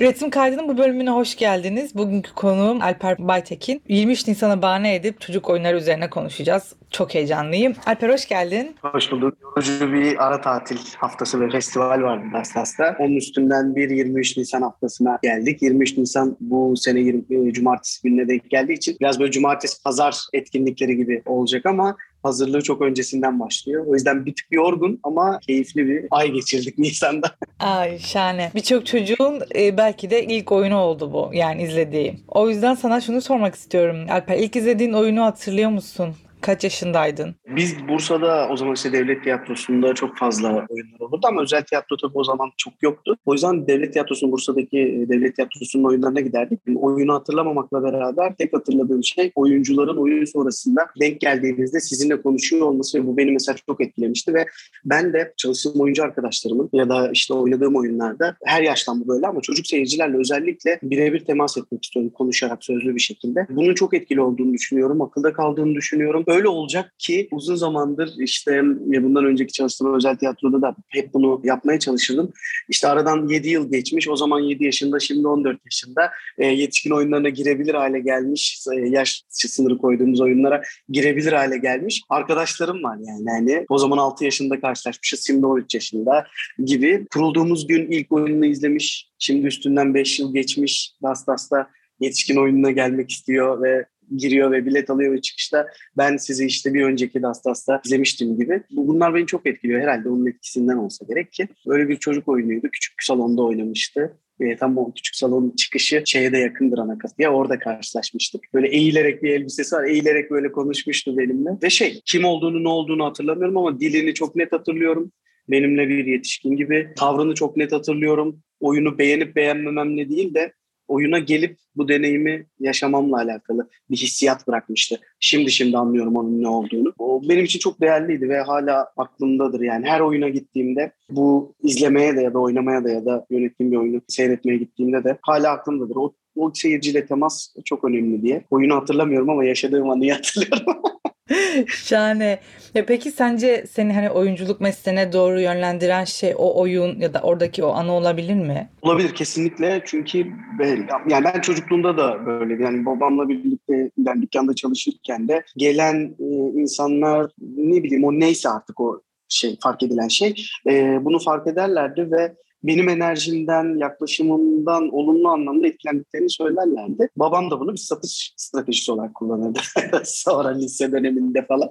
Üretim Kaydı'nın bu bölümüne hoş geldiniz. Bugünkü konuğum Alper Baytekin. 23 Nisan'a bahane edip çocuk oyunları üzerine konuşacağız. Çok heyecanlıyım. Alper hoş geldin. Hoş bulduk. Yorucu bir ara tatil haftası ve festival vardı Dastas'ta. Onun üstünden bir 23 Nisan haftasına geldik. 23 Nisan bu sene 20, Cumartesi gününe denk geldiği için biraz böyle Cumartesi Pazar etkinlikleri gibi olacak ama hazırlığı çok öncesinden başlıyor. O yüzden bir tık yorgun ama keyifli bir ay geçirdik Nisan'da. Ay şahane. Birçok çocuğun e, belki de ilk oyunu oldu bu. Yani izlediği. O yüzden sana şunu sormak istiyorum. Alper ilk izlediğin oyunu hatırlıyor musun? Kaç yaşındaydın? Biz Bursa'da o zaman işte devlet tiyatrosunda çok fazla oyunlar olurdu ama özel tiyatro tabii o zaman çok yoktu. O yüzden devlet tiyatrosunun Bursa'daki e, devlet tiyatrosunun oyunlarına giderdik. Oyunu hatırlamamakla beraber tek hatırladığım şey oyuncuların oyun sonrasında denk geldiğinizde sizinle konuşuyor olması ve bu beni mesela çok etkilemişti ve ben de çalıştığım oyuncu arkadaşlarımın ya da işte oynadığım oyunlarda her yaştan bu böyle ama çocuk seyircilerle özellikle birebir temas etmek istiyorum konuşarak sözlü bir şekilde. Bunun çok etkili olduğunu düşünüyorum. Akılda kaldığını düşünüyorum öyle olacak ki uzun zamandır işte bundan önceki çalıştığım özel tiyatroda da hep bunu yapmaya çalışırdım. İşte aradan 7 yıl geçmiş. O zaman 7 yaşında, şimdi 14 yaşında e, yetişkin oyunlarına girebilir hale gelmiş. E, yaş sınırı koyduğumuz oyunlara girebilir hale gelmiş. Arkadaşlarım var yani. yani o zaman 6 yaşında karşılaşmışız, şimdi 13 yaşında gibi. Kurulduğumuz gün ilk oyununu izlemiş. Şimdi üstünden 5 yıl geçmiş. Dastas'ta yetişkin oyununa gelmek istiyor ve giriyor ve bilet alıyor ve çıkışta ben sizi işte bir önceki Dastas'ta izlemiştim gibi. Bunlar beni çok etkiliyor. Herhalde onun etkisinden olsa gerek ki. Böyle bir çocuk oyunuydu. Küçük bir salonda oynamıştı. E, tam o küçük salonun çıkışı şeye de yakındır Anakası'ya. Orada karşılaşmıştık. Böyle eğilerek bir elbisesi var. Eğilerek böyle konuşmuştu benimle. Ve şey kim olduğunu ne olduğunu hatırlamıyorum ama dilini çok net hatırlıyorum. Benimle bir yetişkin gibi. Tavrını çok net hatırlıyorum. Oyunu beğenip beğenmememle değil de oyuna gelip bu deneyimi yaşamamla alakalı bir hissiyat bırakmıştı. Şimdi şimdi anlıyorum onun ne olduğunu. O benim için çok değerliydi ve hala aklımdadır. Yani her oyuna gittiğimde bu izlemeye de ya da oynamaya da ya da yönettiğim bir oyunu seyretmeye gittiğimde de hala aklımdadır. O, o seyirciyle temas çok önemli diye. Oyunu hatırlamıyorum ama yaşadığım anıyı hatırlıyorum. Şahane. Ya peki sence seni hani oyunculuk mesleğine doğru yönlendiren şey o oyun ya da oradaki o anı olabilir mi? Olabilir kesinlikle çünkü ben, yani ben çocukluğumda da böyle yani babamla birlikte yani dükkanda çalışırken de gelen e, insanlar ne bileyim o neyse artık o şey fark edilen şey e, bunu fark ederlerdi ve benim enerjimden, yaklaşımımdan olumlu anlamda etkilendiklerini söylerlerdi. Babam da bunu bir satış stratejisi olarak kullanırdı. Sonra lise döneminde falan.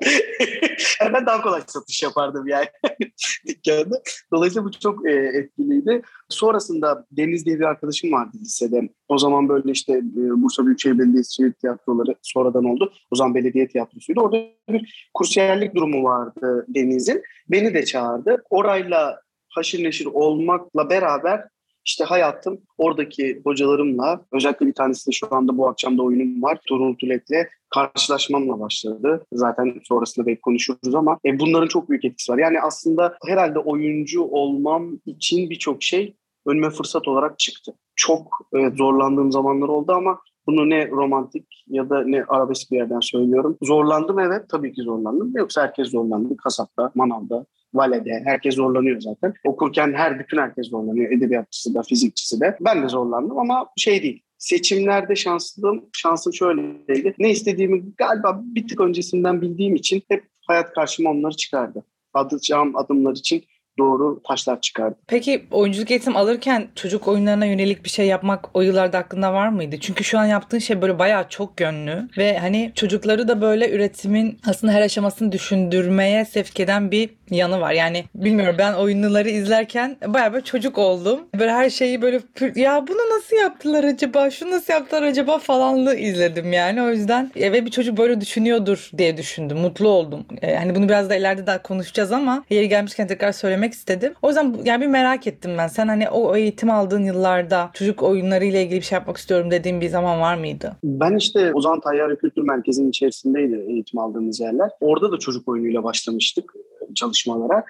ben daha kolay satış yapardım yani dükkanda. Dolayısıyla bu çok e, etkiliydi. Sonrasında Deniz diye bir arkadaşım vardı lisede. O zaman böyle işte e, Bursa Büyükşehir Belediyesi tiyatroları sonradan oldu. O zaman belediye tiyatrosuydu. Orada bir kursiyerlik durumu vardı Deniz'in. Beni de çağırdı. Orayla haşır neşir olmakla beraber işte hayatım oradaki hocalarımla özellikle bir tanesi şu anda bu akşam da oyunum var. Tuğrul Tülek'le karşılaşmamla başladı. Zaten sonrasında belki konuşuruz ama e, bunların çok büyük etkisi var. Yani aslında herhalde oyuncu olmam için birçok şey önüme fırsat olarak çıktı. Çok e, zorlandığım zamanlar oldu ama bunu ne romantik ya da ne arabesk bir yerden söylüyorum. Zorlandım evet tabii ki zorlandım. Yoksa herkes zorlandı. Kasapta, manavda, valede herkes zorlanıyor zaten. Okurken her bütün herkes zorlanıyor. Edebiyatçısı da, fizikçisi de. Ben de zorlandım ama şey değil. Seçimlerde şanslıydım. Şansım şöyleydi. Ne istediğimi galiba bir tık öncesinden bildiğim için hep hayat karşıma onları çıkardı. Atacağım adımlar için doğru taşlar çıkardı. Peki oyunculuk eğitim alırken çocuk oyunlarına yönelik bir şey yapmak o yıllarda aklında var mıydı? Çünkü şu an yaptığın şey böyle bayağı çok yönlü ve hani çocukları da böyle üretimin aslında her aşamasını düşündürmeye sevk eden bir yanı var. Yani bilmiyorum ben oyunları izlerken bayağı böyle çocuk oldum. Böyle her şeyi böyle ya bunu nasıl yaptılar acaba? Şunu nasıl yaptılar acaba falanlı izledim yani. O yüzden eve bir çocuk böyle düşünüyordur diye düşündüm. Mutlu oldum. Yani hani bunu biraz da ileride daha konuşacağız ama yeri gelmişken tekrar söylemek istedim. O yüzden yani bir merak ettim ben. Sen hani o eğitim aldığın yıllarda çocuk oyunları ile ilgili bir şey yapmak istiyorum dediğin bir zaman var mıydı? Ben işte Ozan Tayyare Kültür Merkezi'nin içerisindeydi eğitim aldığımız yerler. Orada da çocuk oyunuyla başlamıştık çalışmalara.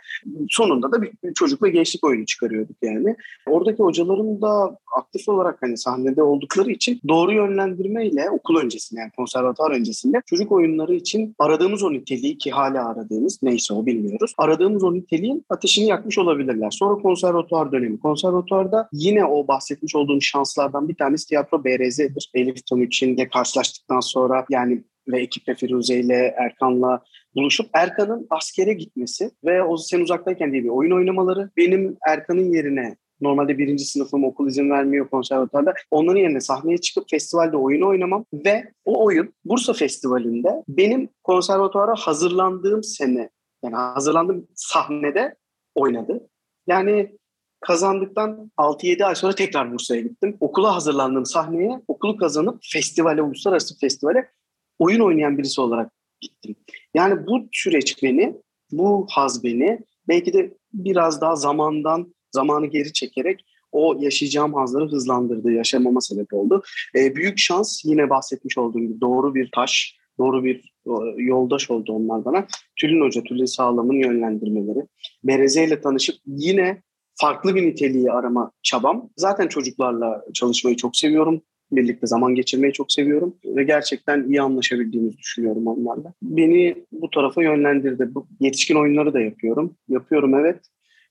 Sonunda da bir çocuk ve gençlik oyunu çıkarıyorduk yani. Oradaki hocaların da aktif olarak hani sahnede oldukları için doğru yönlendirmeyle okul öncesinde yani konservatuar öncesinde çocuk oyunları için aradığımız o niteliği ki hala aradığımız neyse o bilmiyoruz. Aradığımız o niteliğin ateşini yakmış olabilirler. Sonra konservatuar dönemi. Konservatuarda yine o bahsetmiş olduğum şanslardan bir tanesi tiyatro BRZ'dir. Elif Tomuçin'le karşılaştıktan sonra yani ve ekiple Firuze ile Erkan'la buluşup Erkan'ın askere gitmesi ve o sen uzaktayken diye bir oyun oynamaları benim Erkan'ın yerine Normalde birinci sınıfım okul izin vermiyor konservatuarda. Onların yerine sahneye çıkıp festivalde oyun oynamam ve o oyun Bursa Festivali'nde benim konservatuara hazırlandığım sene yani hazırlandığım sahnede oynadı. Yani kazandıktan 6-7 ay sonra tekrar Bursa'ya gittim. Okula hazırlandığım sahneye okulu kazanıp festivale, uluslararası festivale oyun oynayan birisi olarak gittim. Yani bu süreç beni, bu haz beni belki de biraz daha zamandan zamanı geri çekerek o yaşayacağım hazları hızlandırdı, yaşamama sebep oldu. E, büyük şans yine bahsetmiş olduğum gibi doğru bir taş, doğru bir yoldaş oldu onlar bana. Tülin Hoca, Tülin Sağlam'ın yönlendirmeleri. Bereze ile tanışıp yine farklı bir niteliği arama çabam. Zaten çocuklarla çalışmayı çok seviyorum. Birlikte zaman geçirmeyi çok seviyorum ve gerçekten iyi anlaşabildiğimizi düşünüyorum onlarla. Beni bu tarafa yönlendirdi. Bu yetişkin oyunları da yapıyorum. Yapıyorum evet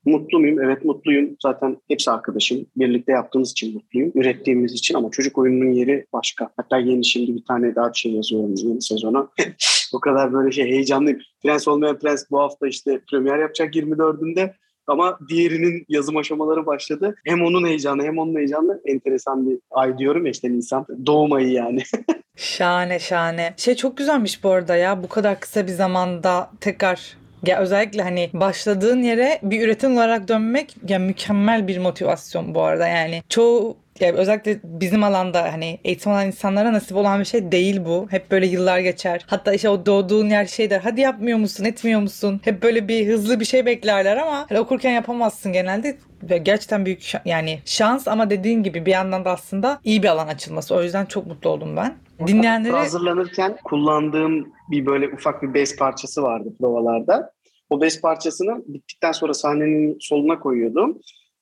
Mutlu muyum? Evet mutluyum. Zaten hepsi arkadaşım. Birlikte yaptığımız için mutluyum. Ürettiğimiz için ama çocuk oyununun yeri başka. Hatta yeni şimdi bir tane daha bir şey yazıyorum yeni sezona. o kadar böyle şey heyecanlıyım. Prens olmayan prens bu hafta işte premier yapacak 24'ünde. Ama diğerinin yazım aşamaları başladı. Hem onun heyecanı hem onun heyecanı enteresan bir ay diyorum ya işte Nisan. Doğum ayı yani. şahane şahane. Şey çok güzelmiş bu arada ya. Bu kadar kısa bir zamanda tekrar ya özellikle hani başladığın yere bir üretim olarak dönmek ya mükemmel bir motivasyon bu arada yani. Çoğu yani özellikle bizim alanda hani eğitim alan insanlara nasip olan bir şey değil bu. Hep böyle yıllar geçer. Hatta işte o doğduğun yer şey der. Hadi yapmıyor musun, etmiyor musun? Hep böyle bir hızlı bir şey beklerler ama hani okurken yapamazsın genelde. Ve gerçekten büyük yani şans ama dediğin gibi bir yandan da aslında iyi bir alan açılması. O yüzden çok mutlu oldum ben. Dinleyenleri... Hazırlanırken kullandığım bir böyle ufak bir bez parçası vardı provalarda. O bez parçasını bittikten sonra sahnenin soluna koyuyordum.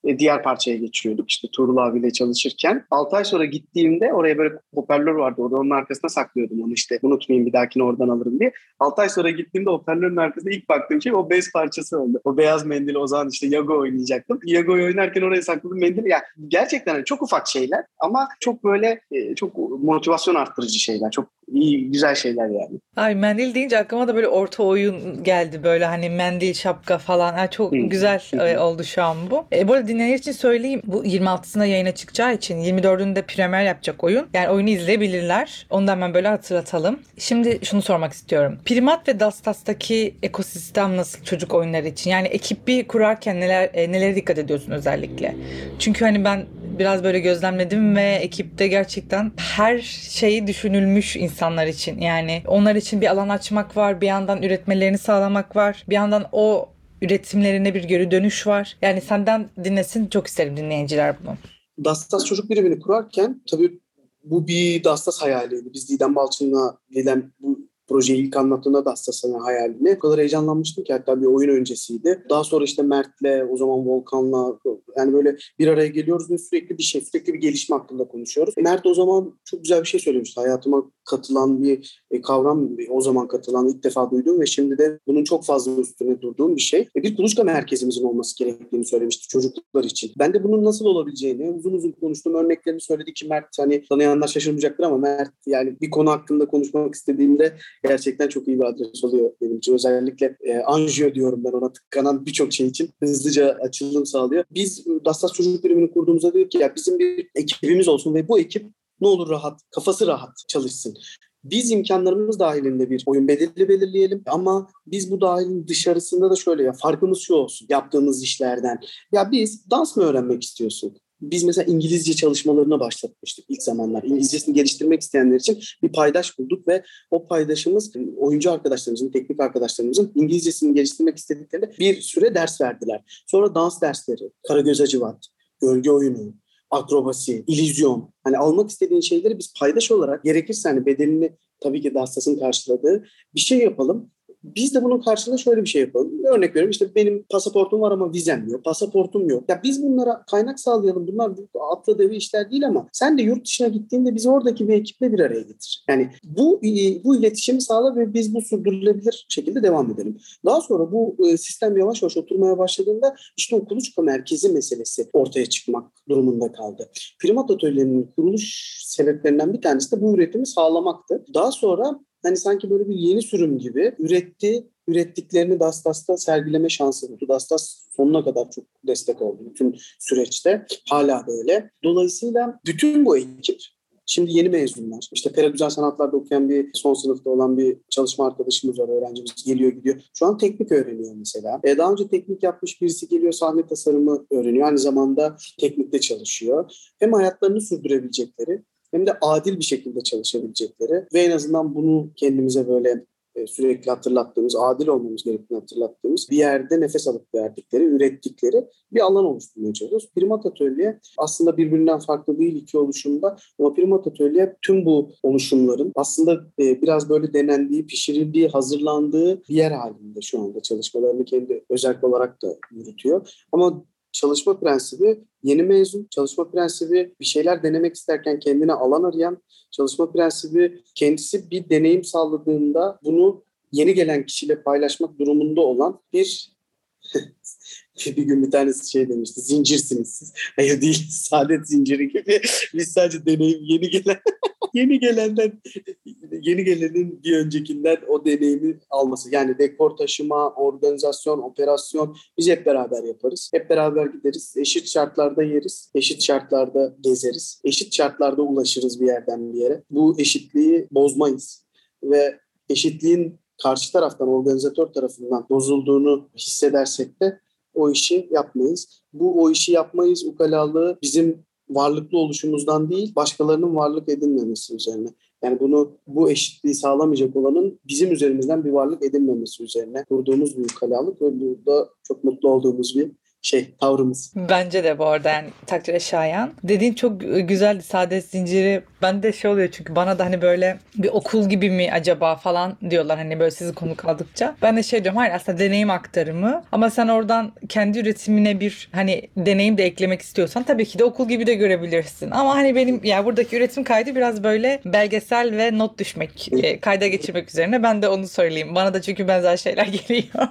E, diğer parçaya geçiyorduk işte Tuğrul abiyle çalışırken. 6 ay sonra gittiğimde oraya böyle hoparlör vardı. Orada onun arkasına saklıyordum onu işte unutmayayım bir dahakine oradan alırım diye. 6 ay sonra gittiğimde hoparlörün arkasında ilk baktığım şey o bez parçası oldu. O beyaz mendil o zaman işte Yago oynayacaktım. Yago'yu oynarken oraya sakladım mendil. Yani gerçekten çok ufak şeyler ama çok böyle e, çok motivasyon arttırıcı şeyler. Çok iyi güzel şeyler yani. Ay mendil deyince aklıma da böyle orta oyun geldi böyle hani mendil şapka falan. Ay, çok güzel e, oldu şu an bu. E, bu arada dinleyenler için söyleyeyim. Bu 26'sında yayına çıkacağı için 24'ünde premier yapacak oyun. Yani oyunu izleyebilirler. Onu da hemen böyle hatırlatalım. Şimdi şunu sormak istiyorum. Primat ve Dastas'taki ekosistem nasıl çocuk oyunları için? Yani ekip bir kurarken neler e, nelere dikkat ediyorsun özellikle? Çünkü hani ben biraz böyle gözlemledim ve ekipte gerçekten her şeyi düşünülmüş insanlar için. Yani onlar için bir alan açmak var, bir yandan üretmelerini sağlamak var, bir yandan o üretimlerine bir geri dönüş var. Yani senden dinlesin çok isterim dinleyiciler bunu. Dastas Çocuk Birimini kurarken tabii bu bir Dastas hayaliydi. Biz Didem Balçın'la gelen bu projeyi ilk anlattığında da hastasına hayalini. O kadar heyecanlanmıştım ki hatta bir oyun öncesiydi. Daha sonra işte Mert'le, o zaman Volkan'la yani böyle bir araya geliyoruz ve sürekli bir şey, sürekli bir gelişme hakkında konuşuyoruz. Mert o zaman çok güzel bir şey söylemişti. Hayatıma katılan bir e, kavram, o zaman katılan ilk defa duydum ve şimdi de bunun çok fazla üstüne durduğum bir şey. E, bir kuluçka merkezimizin olması gerektiğini söylemişti çocuklar için. Ben de bunun nasıl olabileceğini uzun uzun konuştum. Örneklerini söyledi ki Mert hani tanıyanlar şaşırmayacaktır ama Mert yani bir konu hakkında konuşmak istediğimde gerçekten çok iyi bir adres oluyor benim için. Özellikle e, anjiyo diyorum ben ona tıkanan birçok şey için hızlıca açılım sağlıyor. Biz Dastas Çocuk Birimini kurduğumuzda dedik ki ya bizim bir ekibimiz olsun ve bu ekip ne olur rahat, kafası rahat çalışsın. Biz imkanlarımız dahilinde bir oyun belirli belirleyelim ama biz bu dahilin dışarısında da şöyle ya farkımız şu olsun yaptığımız işlerden. Ya biz dans mı öğrenmek istiyorsun? Biz mesela İngilizce çalışmalarına başlatmıştık ilk zamanlar. İngilizcesini geliştirmek isteyenler için bir paydaş bulduk ve o paydaşımız oyuncu arkadaşlarımızın, teknik arkadaşlarımızın İngilizcesini geliştirmek istediklerinde bir süre ders verdiler. Sonra dans dersleri, Karagöz Acıvat, gölge oyunu, akrobasi, illüzyon. Hani almak istediğin şeyleri biz paydaş olarak gerekirse hani bedelini tabii ki de hastasın karşıladığı bir şey yapalım Biz de bunun karşılığında şöyle bir şey yapalım. Örnek veriyorum işte benim pasaportum var ama vizem yok. Pasaportum yok. Ya biz bunlara kaynak sağlayalım. Bunlar atla devi işler değil ama sen de yurt dışına gittiğinde bizi oradaki bir ekiple bir araya getir. Yani bu bu iletişimi sağla ve biz bu sürdürülebilir şekilde devam edelim. Daha sonra bu e, sistem yavaş yavaş oturmaya başladığında işte o kuluçka merkezi meselesi ortaya çıkmak durumunda kaldı. Primat atölyelerinin kuruluş sebeplerinden bir tanesi de bu üretimi sağlamaktı. Daha sonra hani sanki böyle bir yeni sürüm gibi üretti, ürettiklerini Dastas'ta sergileme şansı buldu. Dastas sonuna kadar çok destek oldu bütün süreçte. Hala böyle. Dolayısıyla bütün bu ekip Şimdi yeni mezunlar. İşte Pera Güzel Sanatlar'da okuyan bir son sınıfta olan bir çalışma arkadaşımız var. Öğrencimiz geliyor gidiyor. Şu an teknik öğreniyor mesela. E, daha önce teknik yapmış birisi geliyor sahne tasarımı öğreniyor. Aynı zamanda teknikte çalışıyor. Hem hayatlarını sürdürebilecekleri hem de adil bir şekilde çalışabilecekleri ve en azından bunu kendimize böyle e, sürekli hatırlattığımız, adil olmamız gerektiğini hatırlattığımız bir yerde nefes alıp verdikleri, ürettikleri bir alan oluşturmaya çalışıyoruz. Primat Atölye aslında birbirinden farklı değil iki oluşumda ama Primat Atölye tüm bu oluşumların aslında e, biraz böyle denendiği, pişirildiği, hazırlandığı bir yer halinde şu anda çalışmalarını kendi özellik olarak da yürütüyor. Ama çalışma prensibi yeni mezun, çalışma prensibi bir şeyler denemek isterken kendine alan arayan, çalışma prensibi kendisi bir deneyim sağladığında bunu yeni gelen kişiyle paylaşmak durumunda olan bir bir gün bir tanesi şey demişti. Zincirsiniz siz. Hayır değil. Saadet zinciri gibi. Biz sadece deneyim yeni gelen yeni gelenden yeni gelenin bir öncekinden o deneyimi alması. Yani dekor taşıma, organizasyon, operasyon biz hep beraber yaparız. Hep beraber gideriz. Eşit şartlarda yeriz. Eşit şartlarda gezeriz. Eşit şartlarda ulaşırız bir yerden bir yere. Bu eşitliği bozmayız. Ve eşitliğin karşı taraftan, organizatör tarafından bozulduğunu hissedersek de o işi yapmayız. Bu o işi yapmayız ukalalığı bizim varlıklı oluşumuzdan değil, başkalarının varlık edinmemesi üzerine. Yani bunu bu eşitliği sağlamayacak olanın bizim üzerimizden bir varlık edinmemesi üzerine kurduğumuz bir ukalalık ve burada çok mutlu olduğumuz bir şey tavrımız. Bence de bu arada yani takdire şayan. Dediğin çok güzeldi saadet zinciri. Ben de şey oluyor çünkü bana da hani böyle bir okul gibi mi acaba falan diyorlar hani böyle sizi konu kaldıkça. Ben de şey diyorum hayır aslında deneyim aktarımı ama sen oradan kendi üretimine bir hani deneyim de eklemek istiyorsan tabii ki de okul gibi de görebilirsin. Ama hani benim ya yani buradaki üretim kaydı biraz böyle belgesel ve not düşmek, e, kayda geçirmek üzerine. Ben de onu söyleyeyim. Bana da çünkü benzer şeyler geliyor.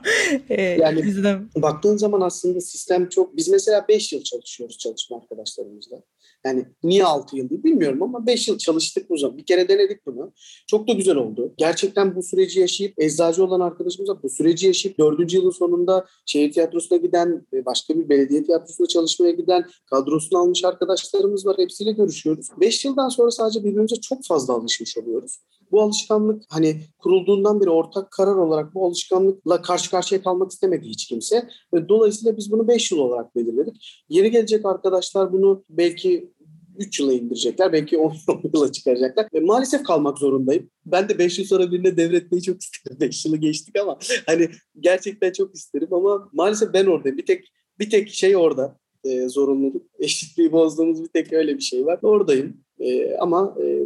e, yani bizden... baktığın zaman aslında sistem çok... Biz mesela 5 yıl çalışıyoruz çalışma arkadaşlarımızla. Yani niye 6 yıl bilmiyorum ama 5 yıl çalıştık bu zaman. Bir kere denedik bunu. Çok da güzel oldu. Gerçekten bu süreci yaşayıp eczacı olan arkadaşımızla bu süreci yaşayıp 4. yılın sonunda şehir tiyatrosuna giden, başka bir belediye tiyatrosuna çalışmaya giden kadrosunu almış arkadaşlarımız var. Hepsiyle görüşüyoruz. 5 yıldan sonra sadece birbirimize çok fazla alışmış oluyoruz. Bu alışkanlık hani kurulduğundan beri ortak karar olarak bu alışkanlıkla karşı karşıya kalmak istemedi hiç kimse. Ve dolayısıyla biz bunu 5 yıl olarak belirledik. Yeni gelecek arkadaşlar bunu belki 3 yıla indirecekler. Belki 10 yıla çıkaracaklar. Ve maalesef kalmak zorundayım. Ben de 5 yıl sonra birine devretmeyi çok isterim. 5 yılı geçtik ama hani gerçekten çok isterim ama maalesef ben oradayım. Bir tek bir tek şey orada e, zorunluluk. Eşitliği bozduğumuz bir tek öyle bir şey var. Oradayım. E, ama e,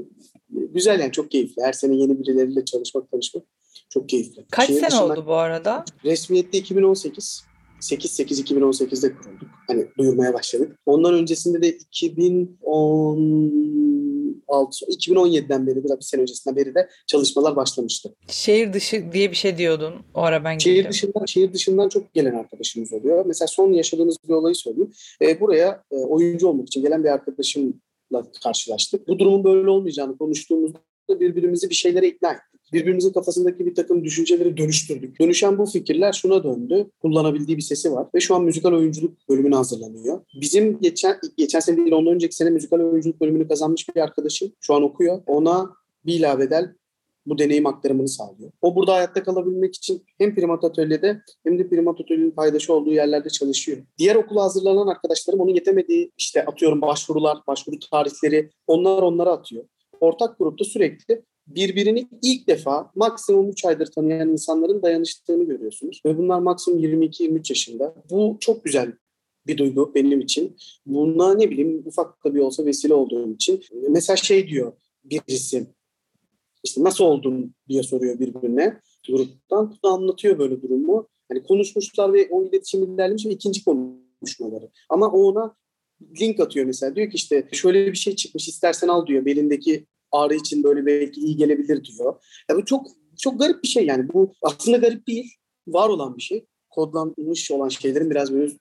güzel yani çok keyifli. Her sene yeni birileriyle çalışmak, tanışmak çok keyifli. Kaç Şehir sene oldu bu arada? Resmiyette 2018. 8-8-2018'de kurulduk. Hani duyurmaya başladık. Ondan öncesinde de 2016, 2017'den beri bir sene öncesinden beri de çalışmalar başlamıştı. Şehir dışı diye bir şey diyordun. O ara ben şehir girdim. dışından Şehir dışından çok gelen arkadaşımız oluyor. Mesela son yaşadığımız bir olayı söyleyeyim. E, buraya e, oyuncu olmak için gelen bir arkadaşımla karşılaştık. Bu durumun böyle olmayacağını konuştuğumuzda birbirimizi bir şeylere ikna ettik birbirimizin kafasındaki bir takım düşünceleri dönüştürdük. Dönüşen bu fikirler şuna döndü. Kullanabildiği bir sesi var ve şu an müzikal oyunculuk bölümüne hazırlanıyor. Bizim geçen geçen sene değil ondan önceki sene müzikal oyunculuk bölümünü kazanmış bir arkadaşım şu an okuyor. Ona bir ilave bu deneyim aktarımını sağlıyor. O burada hayatta kalabilmek için hem primat atölyede hem de primat atölyenin paydaşı olduğu yerlerde çalışıyor. Diğer okula hazırlanan arkadaşlarım onun yetemediği işte atıyorum başvurular, başvuru tarihleri onlar onlara atıyor. Ortak grupta sürekli birbirini ilk defa maksimum 3 aydır tanıyan insanların dayanıştığını görüyorsunuz. Ve bunlar maksimum 22-23 yaşında. Bu çok güzel bir duygu benim için. Buna ne bileyim ufak da bir olsa vesile olduğum için. Mesela şey diyor birisi, işte nasıl oldun diye soruyor birbirine. gruptan. Anlatıyor böyle durumu. Hani konuşmuşlar ve o iletişim ilerlemiş ve ikinci konuşmaları. Ama o ona link atıyor mesela. Diyor ki işte şöyle bir şey çıkmış istersen al diyor. Belindeki ağrı için böyle belki iyi gelebilir diyor. Ya bu çok çok garip bir şey yani. Bu aslında garip değil. Var olan bir şey. Kodlanmış olan şeylerin biraz böyle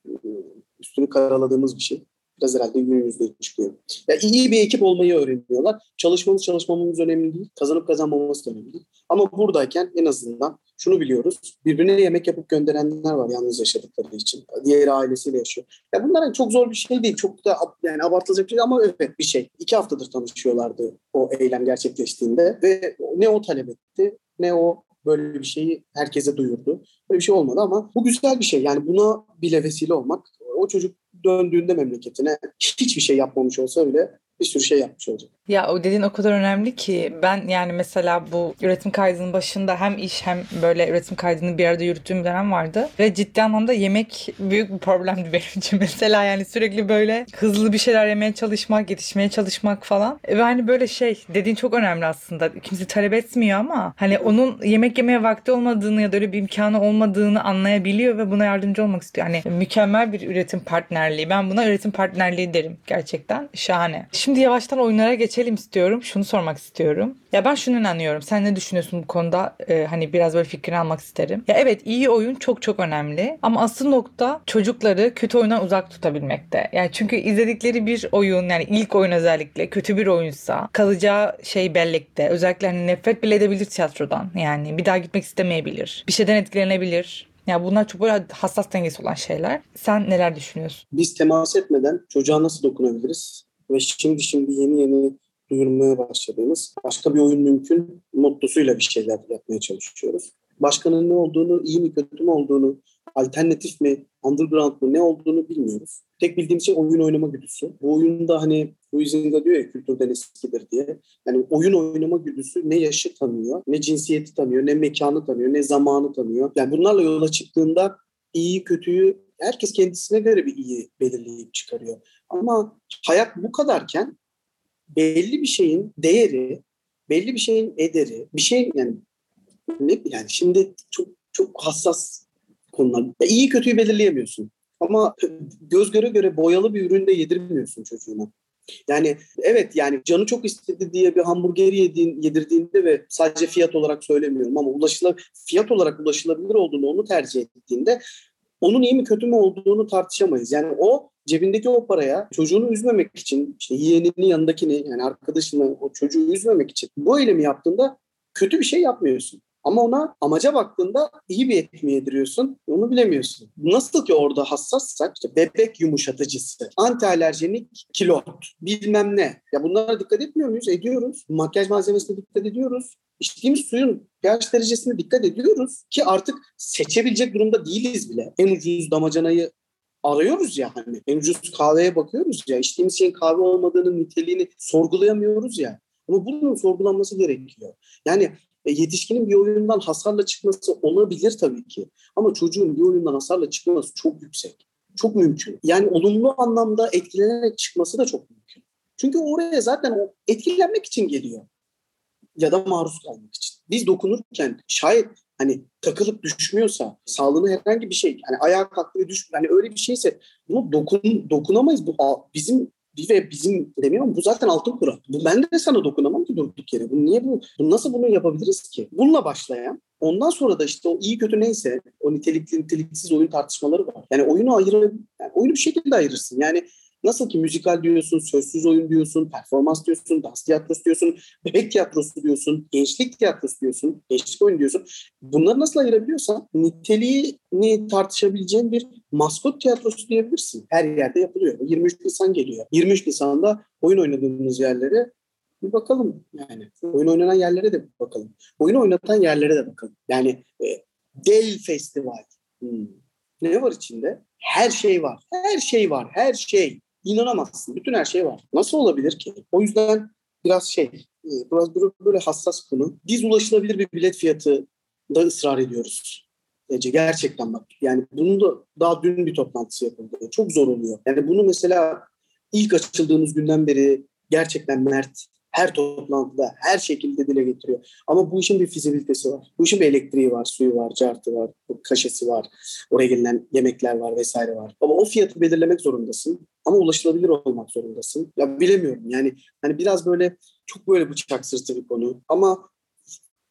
üstünü karaladığımız bir şey. Biraz herhalde günümüzde çıkıyor. Ya iyi bir ekip olmayı öğreniyorlar. Çalışmamız çalışmamamız önemli değil. Kazanıp kazanmamız da önemli değil. Ama buradayken en azından şunu biliyoruz. Birbirine yemek yapıp gönderenler var yalnız yaşadıkları için. Diğeri ailesiyle yaşıyor. Ya bunlar çok zor bir şey değil. Çok da yani abartılacak bir şey ama evet bir şey. İki haftadır tanışıyorlardı o eylem gerçekleştiğinde ve ne o talep etti ne o böyle bir şeyi herkese duyurdu. Böyle bir şey olmadı ama bu güzel bir şey. Yani buna bile vesile olmak o çocuk döndüğünde memleketine hiçbir şey yapmamış olsa bile bir sürü şey yapmış olacak. Ya o dediğin o kadar önemli ki ben yani mesela bu üretim kaydının başında hem iş hem böyle üretim kaydını bir arada yürüttüğüm dönem vardı. Ve ciddi anlamda yemek büyük bir problemdi benim için. Mesela yani sürekli böyle hızlı bir şeyler yemeye çalışmak, yetişmeye çalışmak falan. Ve hani böyle şey dediğin çok önemli aslında. Kimse talep etmiyor ama hani onun yemek yemeye vakti olmadığını ya da öyle bir imkanı olmadığını anlayabiliyor ve buna yardımcı olmak istiyor. Hani mükemmel bir üretim partnerliği. Ben buna üretim partnerliği derim gerçekten. Şahane. Şimdi yavaştan oyunlara geçelim istiyorum. Şunu sormak istiyorum. Ya ben şunu inanıyorum. Sen ne düşünüyorsun bu konuda? Ee, hani biraz böyle fikrini almak isterim. Ya evet iyi oyun çok çok önemli. Ama asıl nokta çocukları kötü oyundan uzak tutabilmekte. Yani çünkü izledikleri bir oyun yani ilk oyun özellikle kötü bir oyunsa kalacağı şey bellekte. Özellikle hani nefret bile edebilir tiyatrodan. Yani bir daha gitmek istemeyebilir. Bir şeyden etkilenebilir. Ya bunlar çok böyle hassas dengesi olan şeyler. Sen neler düşünüyorsun? Biz temas etmeden çocuğa nasıl dokunabiliriz? Ve şimdi şimdi yeni yeni duyurmaya başladığımız başka bir oyun mümkün mottosuyla bir şeyler yapmaya çalışıyoruz. Başkanın ne olduğunu, iyi mi kötü mü olduğunu, alternatif mi, underground mı ne olduğunu bilmiyoruz. Tek bildiğim şey oyun oynama güdüsü. Bu oyunda hani Huizinga diyor ya kültürden eskidir diye. Yani oyun oynama güdüsü ne yaşı tanıyor, ne cinsiyeti tanıyor, ne mekanı tanıyor, ne zamanı tanıyor. Yani bunlarla yola çıktığında iyi kötüyü herkes kendisine göre bir iyi belirleyip çıkarıyor. Ama hayat bu kadarken belli bir şeyin değeri, belli bir şeyin ederi, bir şey yani ne yani şimdi çok çok hassas konular. Ya iyi kötüyü belirleyemiyorsun. Ama göz göre göre boyalı bir üründe yedirmiyorsun çocuğuna. Yani evet yani canı çok istedi diye bir hamburgeri yediğin, yedirdiğinde ve sadece fiyat olarak söylemiyorum ama ulaşılabilir, fiyat olarak ulaşılabilir olduğunu onu tercih ettiğinde onun iyi mi kötü mü olduğunu tartışamayız. Yani o cebindeki o paraya çocuğunu üzmemek için, işte yeğeninin yanındakini yani arkadaşını o çocuğu üzmemek için bu eylemi yaptığında kötü bir şey yapmıyorsun. Ama ona amaca baktığında iyi bir et mi yediriyorsun onu bilemiyorsun. Nasıl ki orada hassassak işte bebek yumuşatıcısı, anti alerjenik kilot bilmem ne. Ya bunlara dikkat etmiyor muyuz? Ediyoruz. Makyaj malzemesine dikkat ediyoruz. İçtiğimiz suyun pH derecesine dikkat ediyoruz ki artık seçebilecek durumda değiliz bile. En ucuz damacanayı arıyoruz ya hani en ucuz kahveye bakıyoruz ya içtiğimiz şeyin kahve olmadığının niteliğini sorgulayamıyoruz ya. Ama bunun sorgulanması gerekiyor. Yani e, yetişkinin bir oyundan hasarla çıkması olabilir tabii ki. Ama çocuğun bir oyundan hasarla çıkması çok yüksek. Çok mümkün. Yani olumlu anlamda etkilenerek çıkması da çok mümkün. Çünkü oraya zaten o etkilenmek için geliyor. Ya da maruz kalmak için. Biz dokunurken şayet hani takılıp düşmüyorsa, sağlığına herhangi bir şey, yani ayağa kalktı ve düş, hani öyle bir şeyse bunu dokun, dokunamayız. Bu bizim ve bizim demiyorum bu zaten altın kural. Bu ben de sana dokunamam ki durduk yere. Bu niye bu? bu nasıl bunu yapabiliriz ki? Bununla başlayan Ondan sonra da işte o iyi kötü neyse o nitelikli niteliksiz oyun tartışmaları var. Yani oyunu ayırır, yani oyunu bir şekilde ayırırsın. Yani Nasıl ki müzikal diyorsun, sözsüz oyun diyorsun, performans diyorsun, dans tiyatrosu diyorsun, bebek tiyatrosu diyorsun, gençlik tiyatrosu diyorsun, gençlik oyun diyorsun. Bunları nasıl ayırabiliyorsan niteliğini tartışabileceğin bir maskot tiyatrosu diyebilirsin. Her yerde yapılıyor. 23 Nisan geliyor. 23 Nisan'da oyun oynadığımız yerlere bir bakalım yani. Oyun oynanan yerlere de bakalım. Oyun oynatan yerlere de bakalım. Yani e, Del Festival. Hmm. Ne var içinde? Her şey var. Her şey var. Her şey. İnanamazsın. Bütün her şey var. Nasıl olabilir ki? O yüzden biraz şey, e, biraz böyle hassas konu. Biz ulaşılabilir bir bilet fiyatı da ısrar ediyoruz. Ece gerçekten bak. Yani bunun da daha dün bir toplantısı yapıldı. Çok zor oluyor. Yani bunu mesela ilk açıldığımız günden beri gerçekten Mert her toplantıda, her şekilde dile getiriyor. Ama bu işin bir fizibilitesi var. Bu işin bir elektriği var, suyu var, cartı var, kaşesi var. Oraya gelen yemekler var vesaire var. Ama o fiyatı belirlemek zorundasın. Ama ulaşılabilir olmak zorundasın. Ya bilemiyorum yani hani biraz böyle çok böyle bıçak sırtı bir konu. Ama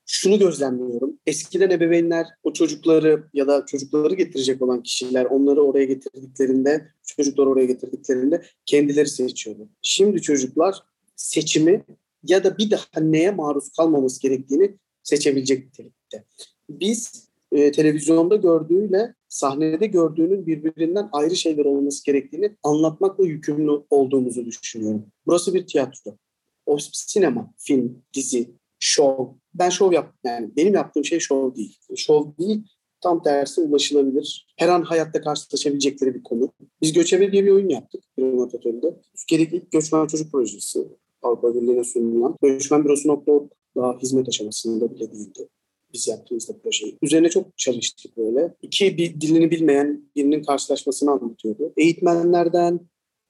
şunu gözlemliyorum. Eskiden ebeveynler o çocukları ya da çocukları getirecek olan kişiler onları oraya getirdiklerinde, çocukları oraya getirdiklerinde kendileri seçiyordu. Şimdi çocuklar seçimi ya da bir daha neye maruz kalmaması gerektiğini seçebilecek nitelikte. Biz e, televizyonda gördüğüyle sahnede gördüğünün birbirinden ayrı şeyler olması gerektiğini anlatmakla yükümlü olduğumuzu düşünüyorum. Burası bir tiyatro. O sinema, film, dizi, şov. Ben şov yap yani benim yaptığım şey şov değil. Şov değil, tam tersi ulaşılabilir. Her an hayatta karşılaşabilecekleri bir konu. Biz Göçebe diye bir oyun yaptık Primatör'de. Türkiye'deki ilk göçmen çocuk projesi Avrupa Birliği'ne sunulan. Göçmen bürosu.org daha hizmet aşamasında bile değildi biz yaptığımızda projeyi. Üzerine çok çalıştık böyle. İki bir dilini bilmeyen birinin karşılaşmasını anlatıyordu. Eğitmenlerden,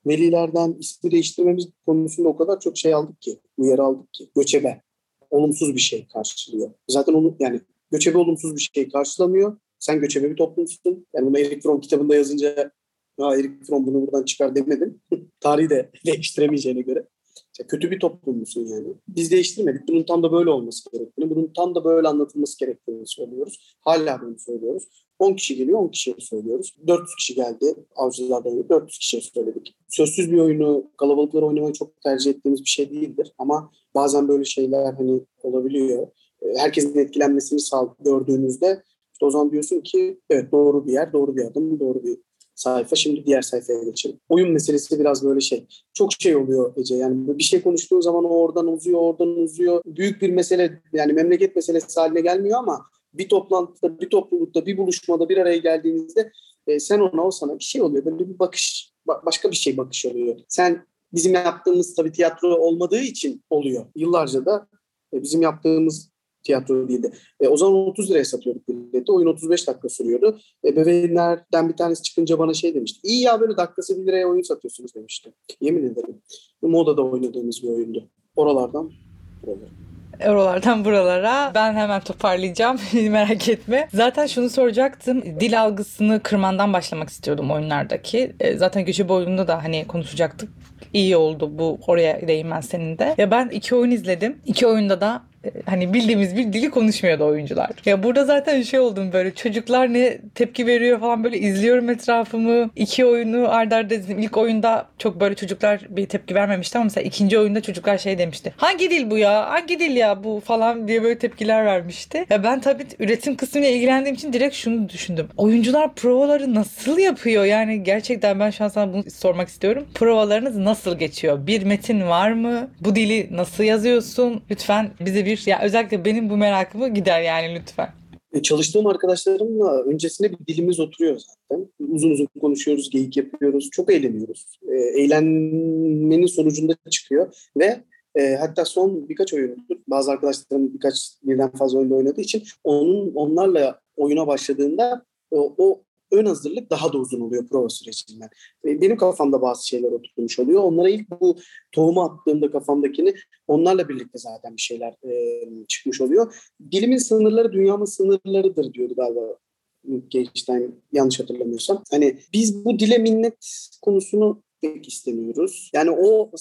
velilerden ismi değiştirmemiz konusunda o kadar çok şey aldık ki, uyarı aldık ki. Göçebe olumsuz bir şey karşılıyor. Zaten onu yani göçebe olumsuz bir şey karşılamıyor. Sen göçebe bir toplumsun. Yani bunu Erik Fromm kitabında yazınca ha Erik Fromm bunu buradan çıkar demedim. Tarihi de değiştiremeyeceğine göre. Kötü bir toplum musun yani? Biz değiştirmedik. Bunun tam da böyle olması gerektiğini, bunun tam da böyle anlatılması gerektiğini söylüyoruz. Hala bunu söylüyoruz. 10 kişi geliyor, 10 kişiye söylüyoruz. 400 kişi geldi avcılardan 400 kişiye söyledik. Sözsüz bir oyunu, kalabalıklar oynamayı çok tercih ettiğimiz bir şey değildir. Ama bazen böyle şeyler hani olabiliyor. Herkesin etkilenmesini sağ gördüğünüzde işte o zaman diyorsun ki evet doğru bir yer, doğru bir adım, doğru bir sayfa. Şimdi diğer sayfaya geçelim. Oyun meselesi biraz böyle şey. Çok şey oluyor Ece. Yani bir şey konuştuğun zaman o oradan uzuyor, oradan uzuyor. Büyük bir mesele yani memleket meselesi haline gelmiyor ama bir toplantıda, bir toplulukta, bir buluşmada bir araya geldiğinizde e, sen ona o sana bir şey oluyor. Böyle bir bakış, başka bir şey bakış oluyor. Sen bizim yaptığımız tabii tiyatro olmadığı için oluyor. Yıllarca da e, bizim yaptığımız tiyatro değildi. E, o zaman 30 liraya satıyorduk bileti. Oyun 35 dakika sürüyordu. Ebeveynlerden bir tanesi çıkınca bana şey demişti. İyi ya böyle dakikası 1 liraya oyun satıyorsunuz demişti. Yemin ederim. Moda'da oynadığımız bir oyundu. Oralardan buralara. Oralardan buralara ben hemen toparlayacağım merak etme. Zaten şunu soracaktım. Dil algısını kırmandan başlamak istiyordum oyunlardaki. E, zaten göçebe oyununda da hani konuşacaktık. İyi oldu bu oraya değinmen senin de. Ya ben iki oyun izledim. İki oyunda da hani bildiğimiz bir dili konuşmuyordu oyuncular. Ya burada zaten şey oldum böyle çocuklar ne tepki veriyor falan böyle izliyorum etrafımı. İki oyunu arda arda izledim. İlk oyunda çok böyle çocuklar bir tepki vermemişti ama mesela ikinci oyunda çocuklar şey demişti. Hangi dil bu ya? Hangi dil ya bu falan diye böyle tepkiler vermişti. Ya ben tabii üretim kısmıyla ilgilendiğim için direkt şunu düşündüm. Oyuncular provaları nasıl yapıyor? Yani gerçekten ben şu an sana bunu sormak istiyorum. Provalarınız nasıl geçiyor? Bir metin var mı? Bu dili nasıl yazıyorsun? Lütfen bize bir ya özellikle benim bu merakımı gider yani lütfen. E, çalıştığım arkadaşlarımla öncesinde bir dilimiz oturuyor zaten. Uzun uzun konuşuyoruz, geyik yapıyoruz, çok eğleniyoruz. E, eğlenmenin sonucunda çıkıyor ve e, hatta son birkaç oyundur, bazı arkadaşlarım birkaç birden fazla oyunda oynadığı için onun onlarla oyuna başladığında o, o ön hazırlık daha da uzun oluyor prova sürecinden. Benim kafamda bazı şeyler oturmuş oluyor. Onlara ilk bu tohumu attığımda kafamdakini onlarla birlikte zaten bir şeyler e, çıkmış oluyor. Dilimin sınırları dünyanın sınırlarıdır diyordu galiba Gençten yanlış hatırlamıyorsam. Hani biz bu dile minnet konusunu pek istemiyoruz. Yani o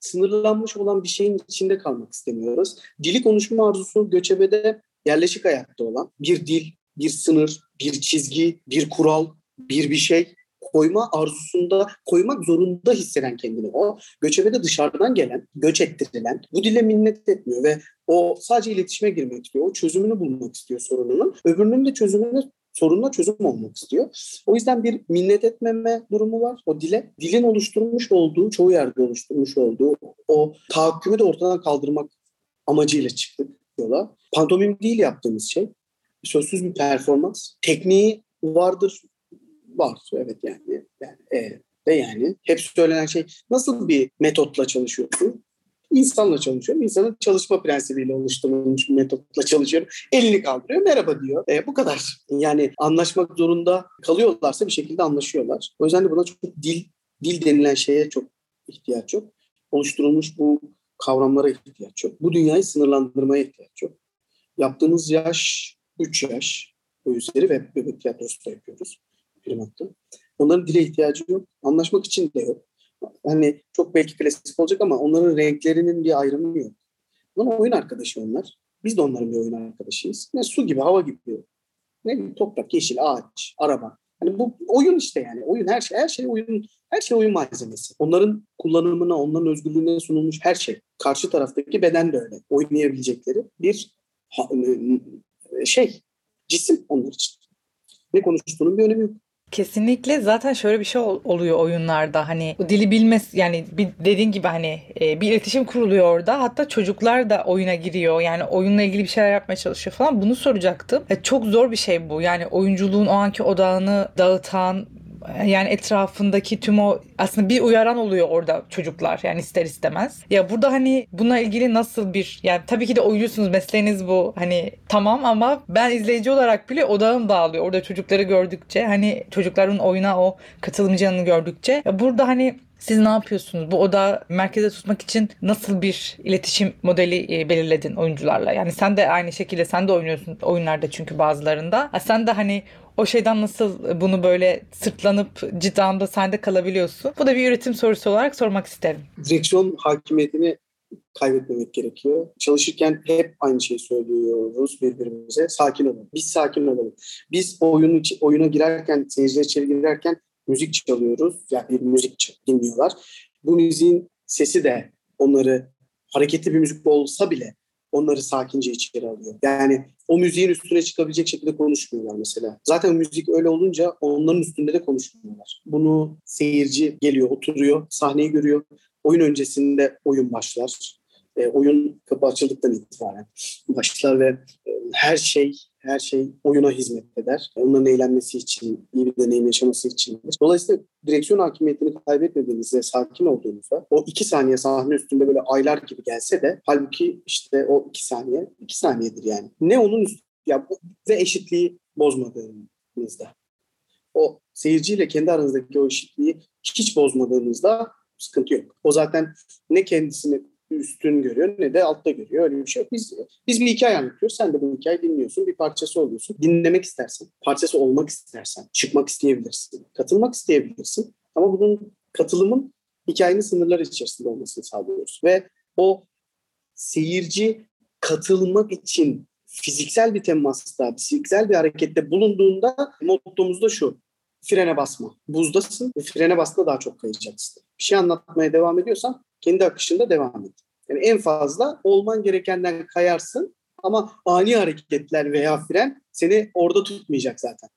sınırlanmış olan bir şeyin içinde kalmak istemiyoruz. Dili konuşma arzusu göçebede yerleşik hayatta olan bir dil, bir sınır, bir çizgi, bir kural, bir bir şey koyma arzusunda koymak zorunda hisseden kendini o göçebede dışarıdan gelen, göç ettirilen bu dile minnet etmiyor ve o sadece iletişime girmek istiyor. O çözümünü bulmak istiyor sorununun. Öbürünün de çözümünü sorunla çözüm olmak istiyor. O yüzden bir minnet etmeme durumu var o dile. Dilin oluşturmuş olduğu, çoğu yerde oluşturmuş olduğu o tahakkümü de ortadan kaldırmak amacıyla çıktık yola. Pantomim değil yaptığımız şey sözsüz bir performans. Tekniği vardır. Var evet yani. yani e, de yani hep söylenen şey nasıl bir metotla çalışıyorsun? İnsanla çalışıyorum. İnsanın çalışma prensibiyle oluşturulmuş bir metotla çalışıyorum. Elini kaldırıyor, merhaba diyor. E, bu kadar. Yani anlaşmak zorunda kalıyorlarsa bir şekilde anlaşıyorlar. O yüzden de buna çok dil, dil denilen şeye çok ihtiyaç yok. Oluşturulmuş bu kavramlara ihtiyaç yok. Bu dünyayı sınırlandırmaya ihtiyaç yok. Yaptığımız yaş 3 yaş o üzeri ve bebek tiyatrosu da yapıyoruz. Primatta. Onların dile ihtiyacı yok. Anlaşmak için de yok. Hani çok belki klasik olacak ama onların renklerinin bir ayrımı yok. Bunlar oyun arkadaşı onlar. Biz de onların bir oyun arkadaşıyız. Ne su gibi, hava gibi. Ne toprak, yeşil, ağaç, araba. Hani bu oyun işte yani. Oyun her şey, her şey oyun, her şey oyun malzemesi. Onların kullanımına, onların özgürlüğüne sunulmuş her şey. Karşı taraftaki beden de öyle. Oynayabilecekleri bir şey, cisim onlar için. Ne konuştuğunun bir önemi yok. Kesinlikle zaten şöyle bir şey ol- oluyor oyunlarda hani dili bilmez yani bir dediğin gibi hani e, bir iletişim kuruluyor orada hatta çocuklar da oyuna giriyor yani oyunla ilgili bir şeyler yapmaya çalışıyor falan bunu soracaktım. E, çok zor bir şey bu yani oyunculuğun o anki odağını dağıtan yani etrafındaki tüm o aslında bir uyaran oluyor orada çocuklar yani ister istemez. Ya burada hani bununla ilgili nasıl bir yani tabii ki de oyuncusunuz mesleğiniz bu hani tamam ama ben izleyici olarak bile odağım dağılıyor. Orada çocukları gördükçe hani çocukların oyuna o katılımcılığını gördükçe ya burada hani siz ne yapıyorsunuz? Bu odağı merkeze tutmak için nasıl bir iletişim modeli e, belirledin oyuncularla? Yani sen de aynı şekilde sen de oynuyorsun oyunlarda çünkü bazılarında. Sen de hani o şeyden nasıl bunu böyle sırtlanıp ciddi sen de kalabiliyorsun? Bu da bir üretim sorusu olarak sormak isterim. Direksiyon hakimiyetini kaybetmemek gerekiyor. Çalışırken hep aynı şeyi söylüyoruz birbirimize. Sakin olun. Biz sakin olalım. Biz oyun içi, oyuna girerken, seyirciler içeri girerken müzik çalıyoruz. Yani bir müzik dinliyorlar. Bu müziğin sesi de onları hareketli bir müzik olsa bile onları sakince içeri alıyor. Yani o müziğin üstüne çıkabilecek şekilde konuşmuyorlar mesela. Zaten müzik öyle olunca onların üstünde de konuşmuyorlar. Bunu seyirci geliyor, oturuyor, sahneyi görüyor. Oyun öncesinde oyun başlar. E, oyun kapı açıldıktan itibaren başlar ve e, her şey her şey oyuna hizmet eder. Onların eğlenmesi için, iyi bir deneyim yaşaması için. Dolayısıyla direksiyon hakimiyetini kaybetmediğinizde, sakin olduğunuzda o iki saniye sahne üstünde böyle aylar gibi gelse de halbuki işte o iki saniye, iki saniyedir yani. Ne onun üstü, ya, ve eşitliği bozmadığınızda. O seyirciyle kendi aranızdaki o eşitliği hiç bozmadığınızda sıkıntı yok. O zaten ne kendisini üstün görüyor ne de altta görüyor. Öyle bir şey. Biz, biz bir hikaye anlatıyoruz. Sen de bu hikayeyi dinliyorsun. Bir parçası oluyorsun. Dinlemek istersen, parçası olmak istersen, çıkmak isteyebilirsin. Katılmak isteyebilirsin. Ama bunun katılımın hikayenin sınırları içerisinde olmasını sağlıyoruz. Ve o seyirci katılmak için fiziksel bir temasta, fiziksel bir harekette bulunduğunda mottomuz da şu. Frene basma. Buzdasın ve frene bastığında daha çok kayacaksın. Bir şey anlatmaya devam ediyorsan kendi akışında devam et. Yani en fazla olman gerekenden kayarsın ama ani hareketler veya fren seni orada tutmayacak zaten.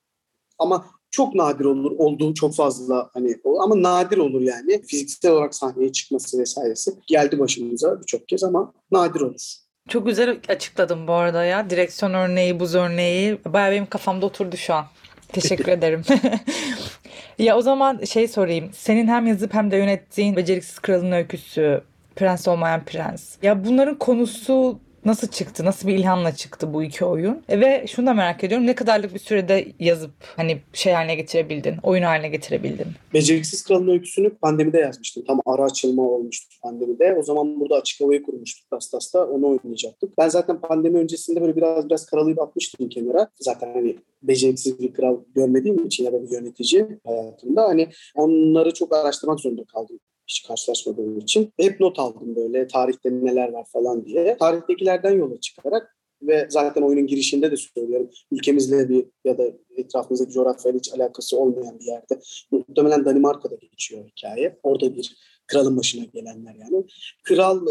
Ama çok nadir olur olduğu çok fazla hani ama nadir olur yani fiziksel olarak sahneye çıkması vesairesi geldi başımıza birçok kez ama nadir olur. Çok güzel açıkladım bu arada ya. Direksiyon örneği, buz örneği. Bayağı benim kafamda oturdu şu an. Teşekkür ederim. ya o zaman şey sorayım. Senin hem yazıp hem de yönettiğin Beceriksiz Kralın Öyküsü, Prens Olmayan Prens. Ya bunların konusu nasıl çıktı? Nasıl bir ilhamla çıktı bu iki oyun? E ve şunu da merak ediyorum. Ne kadarlık bir sürede yazıp hani şey haline getirebildin? Oyun haline getirebildin? Beceriksiz Kralın Öyküsü'nü pandemide yazmıştım. Tam ara açılma olmuştu pandemide. O zaman burada açık havayı kurmuştuk Tastas'ta. Onu oynayacaktık. Ben zaten pandemi öncesinde böyle biraz biraz karalayıp atmıştım kenara. Zaten hani beceriksiz bir kral görmediğim için ya da bir yönetici hayatımda hani onları çok araştırmak zorunda kaldım hiç karşılaşmadığım için. Hep not aldım böyle tarihte neler var falan diye. Tarihtekilerden yola çıkarak ve zaten oyunun girişinde de söylüyorum. Ülkemizle bir ya da etrafımızdaki coğrafyayla hiç alakası olmayan bir yerde. Muhtemelen Danimarka'da geçiyor hikaye. Orada bir kralın başına gelenler yani. Kral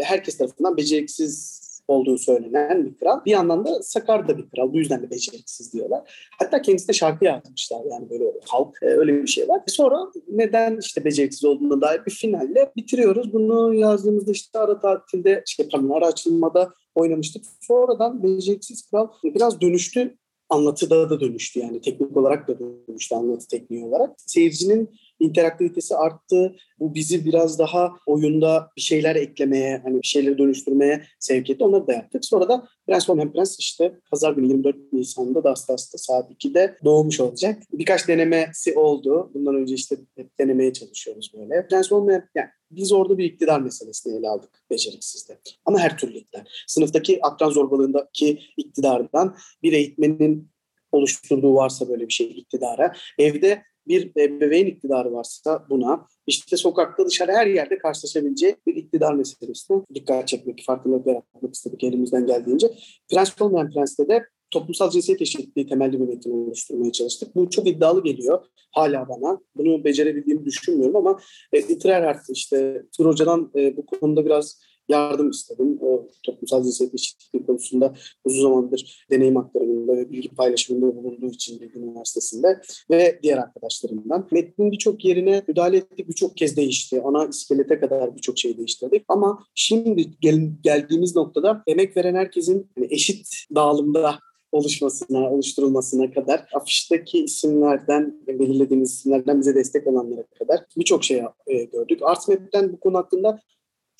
herkes tarafından beceriksiz olduğu söylenen bir kral. Bir yandan da sakar da bir kral. Bu yüzden de beceriksiz diyorlar. Hatta kendisine şarkı yazmışlar yani böyle halk öyle bir şey var. Sonra neden işte beceriksiz olduğuna dair bir finalle bitiriyoruz. Bunu yazdığımızda işte ara tatilde işte ara açılmada oynamıştık. Sonradan beceriksiz kral biraz dönüştü. Anlatıda da dönüştü yani teknik olarak da dönüştü anlatı tekniği olarak. Seyircinin interaktivitesi arttı. Bu bizi biraz daha oyunda bir şeyler eklemeye, hani bir şeyleri dönüştürmeye sevk etti. Onları da yaptık. Sonra da Prens Olmayan Prens işte pazar günü 24 Nisan'da Dastas'ta saat 2'de doğmuş olacak. Birkaç denemesi oldu. Bundan önce işte hep denemeye çalışıyoruz böyle. Prens Olmayan, yani biz orada bir iktidar meselesini ele aldık beceriksizde. Ama her türlü iktidar. Sınıftaki akran zorbalığındaki iktidardan bir eğitmenin oluşturduğu varsa böyle bir şey iktidara, evde bir ebeveyn iktidarı varsa buna, işte sokakta dışarı her yerde karşılaşabileceği bir iktidar meselesine dikkat çekmek, farkındalık yaratmak istedik elimizden geldiğince. Prens olmayan Prens'te de toplumsal cinsiyet eşitliği temelli bir metin oluşturmaya çalıştık. Bu çok iddialı geliyor hala bana. Bunu becerebildiğimi düşünmüyorum ama e, İtirer işte Tur Hoca'dan e, bu konuda biraz yardım istedim. O toplumsal cinsiyet eşitliği konusunda uzun zamandır deneyim aktarımında ve bilgi paylaşımında bulunduğu için Bilgi Üniversitesi'nde ve diğer arkadaşlarımdan. Metnin birçok yerine müdahale ettik, birçok kez değişti. Ana iskelete kadar birçok şey değiştirdik. Ama şimdi gel, geldiğimiz noktada emek veren herkesin yani eşit dağılımda oluşmasına, oluşturulmasına kadar afişteki isimlerden, belirlediğimiz isimlerden bize destek olanlara kadar birçok şey e, gördük. Artsmap'ten bu konu hakkında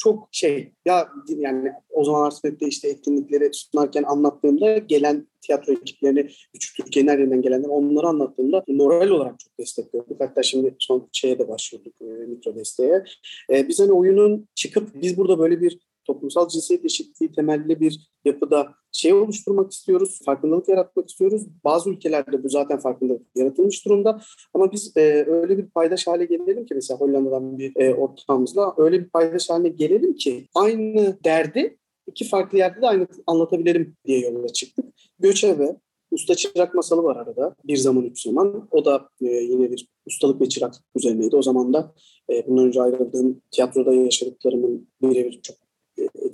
çok şey ya yani o zaman Artsmap'te işte etkinlikleri sunarken anlattığımda gelen tiyatro ekiplerini, küçük Türkiye'nin her yerinden gelenler onları anlattığımda moral olarak çok destek gördük. Hatta şimdi son şeye de başvurduk e, mikro desteğe. E, biz hani oyunun çıkıp biz burada böyle bir toplumsal cinsiyet eşitliği temelli bir yapıda şey oluşturmak istiyoruz, farkındalık yaratmak istiyoruz. Bazı ülkelerde bu zaten farkındalık yaratılmış durumda. Ama biz e, öyle bir paydaş hale gelelim ki mesela Hollanda'dan bir e, ortağımızla öyle bir paydaş haline gelelim ki aynı derdi iki farklı yerde de aynı anlatabilelim diye yola çıktık. Göçebe, Usta Çırak masalı var arada. Bir zaman üç zaman. O da e, yine bir ustalık ve çıraklık üzerineydi. O zaman da e, bundan önce ayrıldığım tiyatroda yaşadıklarımın birebir çok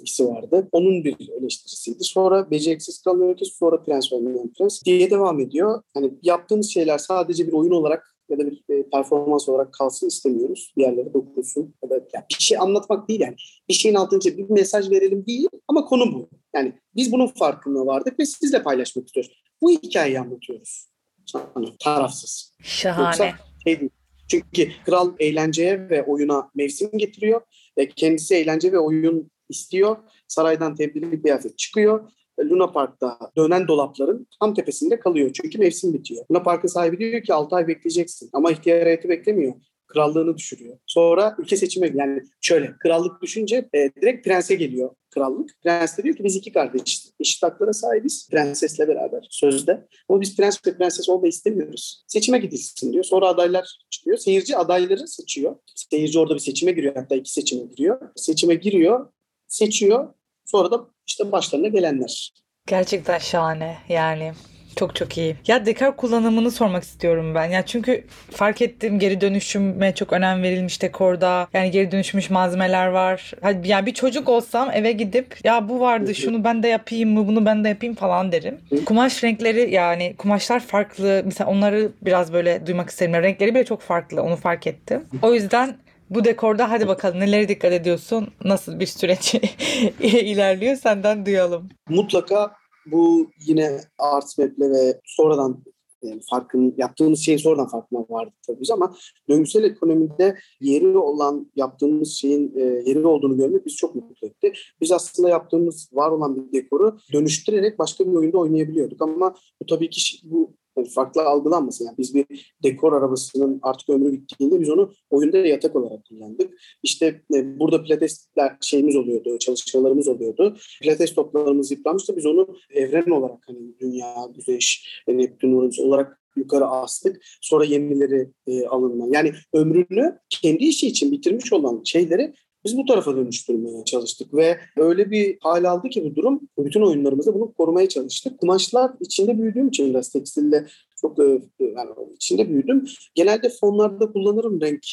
etkisi vardı. Onun bir eleştirisiydi. Sonra Beceriksiz Kral Öyküsü, sonra Prens Olmayan Prens diye devam ediyor. Hani yaptığımız şeyler sadece bir oyun olarak ya da bir e, performans olarak kalsın istemiyoruz. Bir yerlere dokunsun. Ya da yani bir şey anlatmak değil yani. Bir şeyin altınca bir mesaj verelim değil ama konu bu. Yani biz bunun farkında vardık ve sizle paylaşmak istiyoruz. Bu hikayeyi anlatıyoruz. Sana tarafsız. Şahane. Yoksa şey değil. Çünkü kral eğlenceye ve oyuna mevsim getiriyor. E, kendisi eğlence ve oyun istiyor. Saraydan tebdili kıyafet çıkıyor. Luna Park'ta dönen dolapların tam tepesinde kalıyor. Çünkü mevsim bitiyor. Luna Park'ın sahibi diyor ki 6 ay bekleyeceksin. Ama ihtiyar heyeti beklemiyor. Krallığını düşürüyor. Sonra ülke seçimi yani şöyle krallık düşünce e, direkt prense geliyor krallık. Prens de diyor ki biz iki kardeşiz. Eşit haklara sahibiz prensesle beraber sözde. Ama biz prens ve prenses olmayı istemiyoruz. Seçime gidilsin diyor. Sonra adaylar çıkıyor. Seyirci adayları seçiyor. Seyirci orada bir seçime giriyor. Hatta iki seçime giriyor. Seçime giriyor seçiyor. Sonra da işte başlarına gelenler. Gerçekten şahane yani. Çok çok iyi. Ya dekor kullanımını sormak istiyorum ben. Ya çünkü fark ettim geri dönüşüme çok önem verilmiş dekorda. Yani geri dönüşmüş malzemeler var. Hadi yani bir çocuk olsam eve gidip ya bu vardı şunu ben de yapayım mı bunu ben de yapayım falan derim. Kumaş renkleri yani kumaşlar farklı. Mesela onları biraz böyle duymak isterim. Renkleri bile çok farklı onu fark ettim. O yüzden bu dekorda hadi bakalım nelere dikkat ediyorsun? Nasıl bir süreç ilerliyor senden duyalım. Mutlaka bu yine Artsmap'le ve sonradan yani farkın yaptığımız şeyin sonradan farkına vardık tabii ama döngüsel ekonomide yeri olan yaptığımız şeyin e, yeri olduğunu görmek bizi çok mutlu etti. Biz aslında yaptığımız var olan bir dekoru dönüştürerek başka bir oyunda oynayabiliyorduk ama bu tabii ki bu farklı algılanmasın. Yani biz bir dekor arabasının artık ömrü bittiğinde biz onu oyunda yatak olarak kullandık. İşte e, burada pilatesler şeyimiz oluyordu, çalışmalarımız oluyordu. Pilates toplarımız yıpranmıştı. Biz onu evren olarak hani dünya, güneş, Neptün Uranüs olarak yukarı astık. Sonra yenileri e, alınma. Yani ömrünü kendi işi için bitirmiş olan şeyleri biz bu tarafa dönüştürmeye çalıştık ve öyle bir hal aldı ki bu durum bütün oyunlarımızda bunu korumaya çalıştık. Kumaşlar içinde büyüdüğüm için biraz tekstilde çok e, yani içinde büyüdüm. Genelde fonlarda kullanırım renk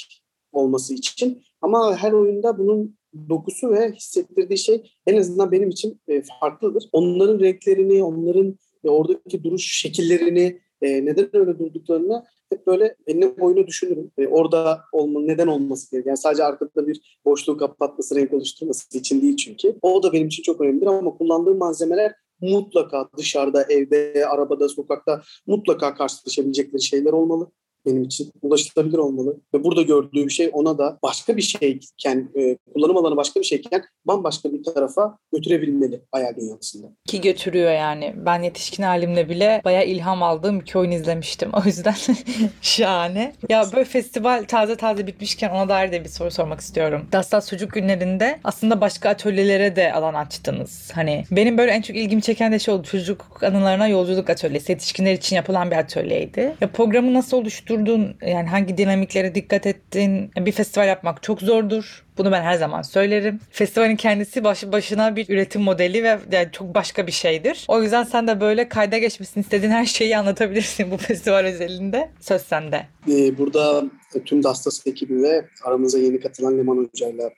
olması için ama her oyunda bunun dokusu ve hissettirdiği şey en azından benim için e, farklıdır. Onların renklerini, onların oradaki duruş şekillerini neden öyle durduklarını hep böyle eline boyunu düşünürüm. E, orada olma, neden olması gerekiyor. Yani sadece arkada bir boşluğu kapatması, renk oluşturması için değil çünkü. O da benim için çok önemlidir ama kullandığım malzemeler mutlaka dışarıda, evde, arabada, sokakta mutlaka karşılaşabilecekleri şeyler olmalı. Benim için. Ulaşılabilir olmalı. Ve burada gördüğü bir şey ona da başka bir şeyken, e, kullanım alanı başka bir şeyken bambaşka bir tarafa götürebilmeli hayal dünyasında. Ki götürüyor yani. Ben yetişkin halimle bile bayağı ilham aldığım iki oyun izlemiştim. O yüzden şahane. Ya böyle festival taze taze bitmişken ona dair de bir soru sormak istiyorum. Dastas Çocuk Günlerinde aslında başka atölyelere de alan açtınız. Hani benim böyle en çok ilgimi çeken de şey oldu. Çocuk anılarına yolculuk atölyesi. Yetişkinler için yapılan bir atölyeydi. Ya programı nasıl oluşturdun? Yani hangi dinamiklere dikkat ettin? Bir festival yapmak çok zordur. Bunu ben her zaman söylerim. Festivalin kendisi baş, başına bir üretim modeli ve yani çok başka bir şeydir. O yüzden sen de böyle kayda geçmişsin istediğin her şeyi anlatabilirsin bu festival özelinde. Söz sende. Ee, burada tüm Dastas ekibi ve aramıza yeni katılan Leman Hoca'yla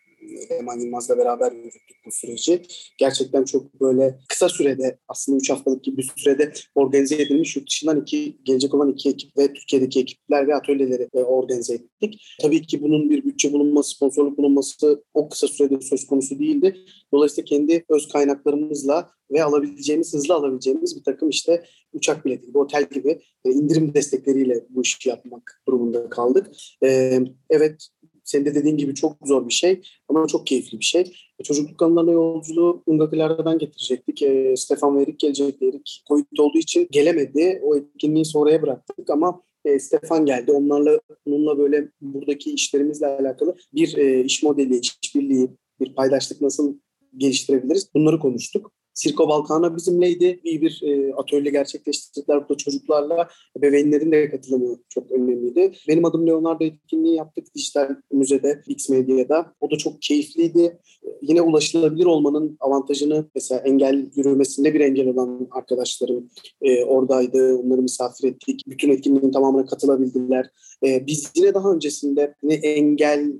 Leman Yılmaz'la beraber yürüttük bu süreci. Gerçekten çok böyle kısa sürede aslında 3 haftalık gibi bir sürede organize edilmiş yurt dışından iki gelecek olan iki ekip ve Türkiye'deki ekipler ve atölyeleri e, organize ettik. Tabii ki bunun bir bütçe bulunması, sponsorluk bulunması o kısa sürede söz konusu değildi. Dolayısıyla kendi öz kaynaklarımızla ve alabileceğimiz, hızlı alabileceğimiz bir takım işte uçak bileti gibi, otel gibi e, indirim destekleriyle bu işi yapmak durumunda kaldık. Ee, evet senin de dediğin gibi çok zor bir şey ama çok keyifli bir şey. E, çocukluk anılarına yolculuğu Ungakiler'den getirecektik. E, Stefan ve Erik gelecekti. Erik Covid olduğu için gelemedi. O etkinliği sonraya bıraktık ama e, Stefan geldi. Onlarla onunla böyle buradaki işlerimizle alakalı bir iş modeli, işbirliği, bir paydaşlık nasıl geliştirebiliriz? Bunları konuştuk. Sirko Balkan'a bizimleydi. İyi bir e, atölye gerçekleştirdiler burada çocuklarla. Bebeğinlerin de katılımı çok önemliydi. Benim adım Leonardo etkinliği yaptık dijital müzede, X Medya'da. O da çok keyifliydi. E, yine ulaşılabilir olmanın avantajını mesela engel yürümesinde bir engel olan arkadaşlarım e, oradaydı. Onları misafir ettik. Bütün etkinliğin tamamına katılabildiler. E, biz yine daha öncesinde ne engel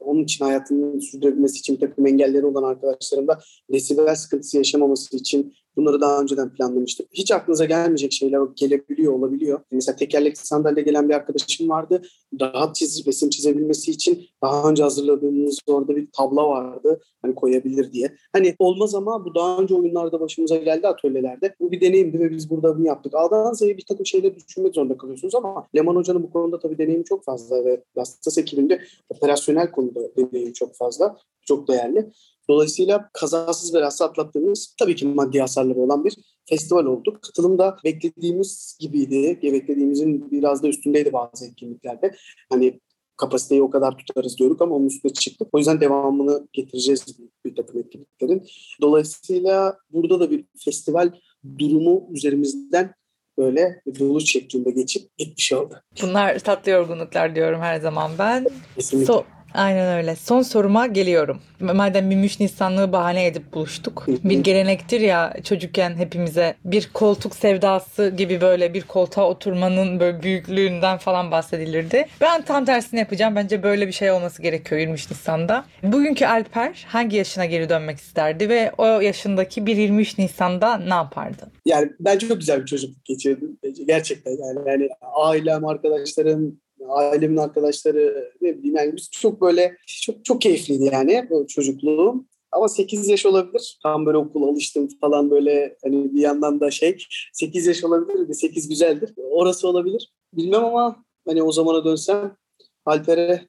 onun için hayatını sürdürebilmesi için takım engelleri olan arkadaşlarım da desibel sıkıntısı yaşamaması için bunları daha önceden planlamıştık. Hiç aklınıza gelmeyecek şeyler gelebiliyor, olabiliyor. Mesela tekerlekli sandalye gelen bir arkadaşım vardı. Rahat çiz, resim çizebilmesi için daha önce hazırladığımız orada bir tablo vardı. Hani koyabilir diye. Hani olmaz ama bu daha önce oyunlarda başımıza geldi atölyelerde. Bu bir deneyimdi ve biz burada bunu yaptık. A'dan Z'ye bir takım şeyleri düşünmek zorunda kalıyorsunuz ama Leman Hoca'nın bu konuda tabii deneyimi çok fazla ve Lastas ekibinde operasyonel konuda deneyimi çok fazla, çok değerli. Dolayısıyla kazasız belasız atlattığımız tabii ki maddi hasarları olan bir festival oldu. Katılım da beklediğimiz gibiydi. Beklediğimizin biraz da üstündeydi bazı etkinliklerde. Hani kapasiteyi o kadar tutarız diyorduk ama onun üstüne çıktık. O yüzden devamını getireceğiz bir takım etkinliklerin. Dolayısıyla burada da bir festival durumu üzerimizden böyle dolu şeklinde geçip gitmiş oldu. Bunlar tatlı yorgunluklar diyorum her zaman ben. Kesinlikle. So- Aynen öyle. Son soruma geliyorum. Madem Mümüş Nisanlığı bahane edip buluştuk. Bir gelenektir ya çocukken hepimize bir koltuk sevdası gibi böyle bir koltuğa oturmanın böyle büyüklüğünden falan bahsedilirdi. Ben tam tersini yapacağım. Bence böyle bir şey olması gerekiyor 23 Nisan'da. Bugünkü Alper hangi yaşına geri dönmek isterdi ve o yaşındaki bir 23 Nisan'da ne yapardı? Yani ben çok güzel bir çocukluk geçirdim. Gerçekten yani, yani ailem, arkadaşlarım, ailemin arkadaşları ne bileyim yani biz çok böyle çok çok keyifliydi yani o çocukluğum. Ama 8 yaş olabilir. Tam böyle okul alıştım falan böyle hani bir yandan da şey 8 yaş olabilir. 8 güzeldir. Orası olabilir. Bilmem ama hani o zamana dönsem Alper'e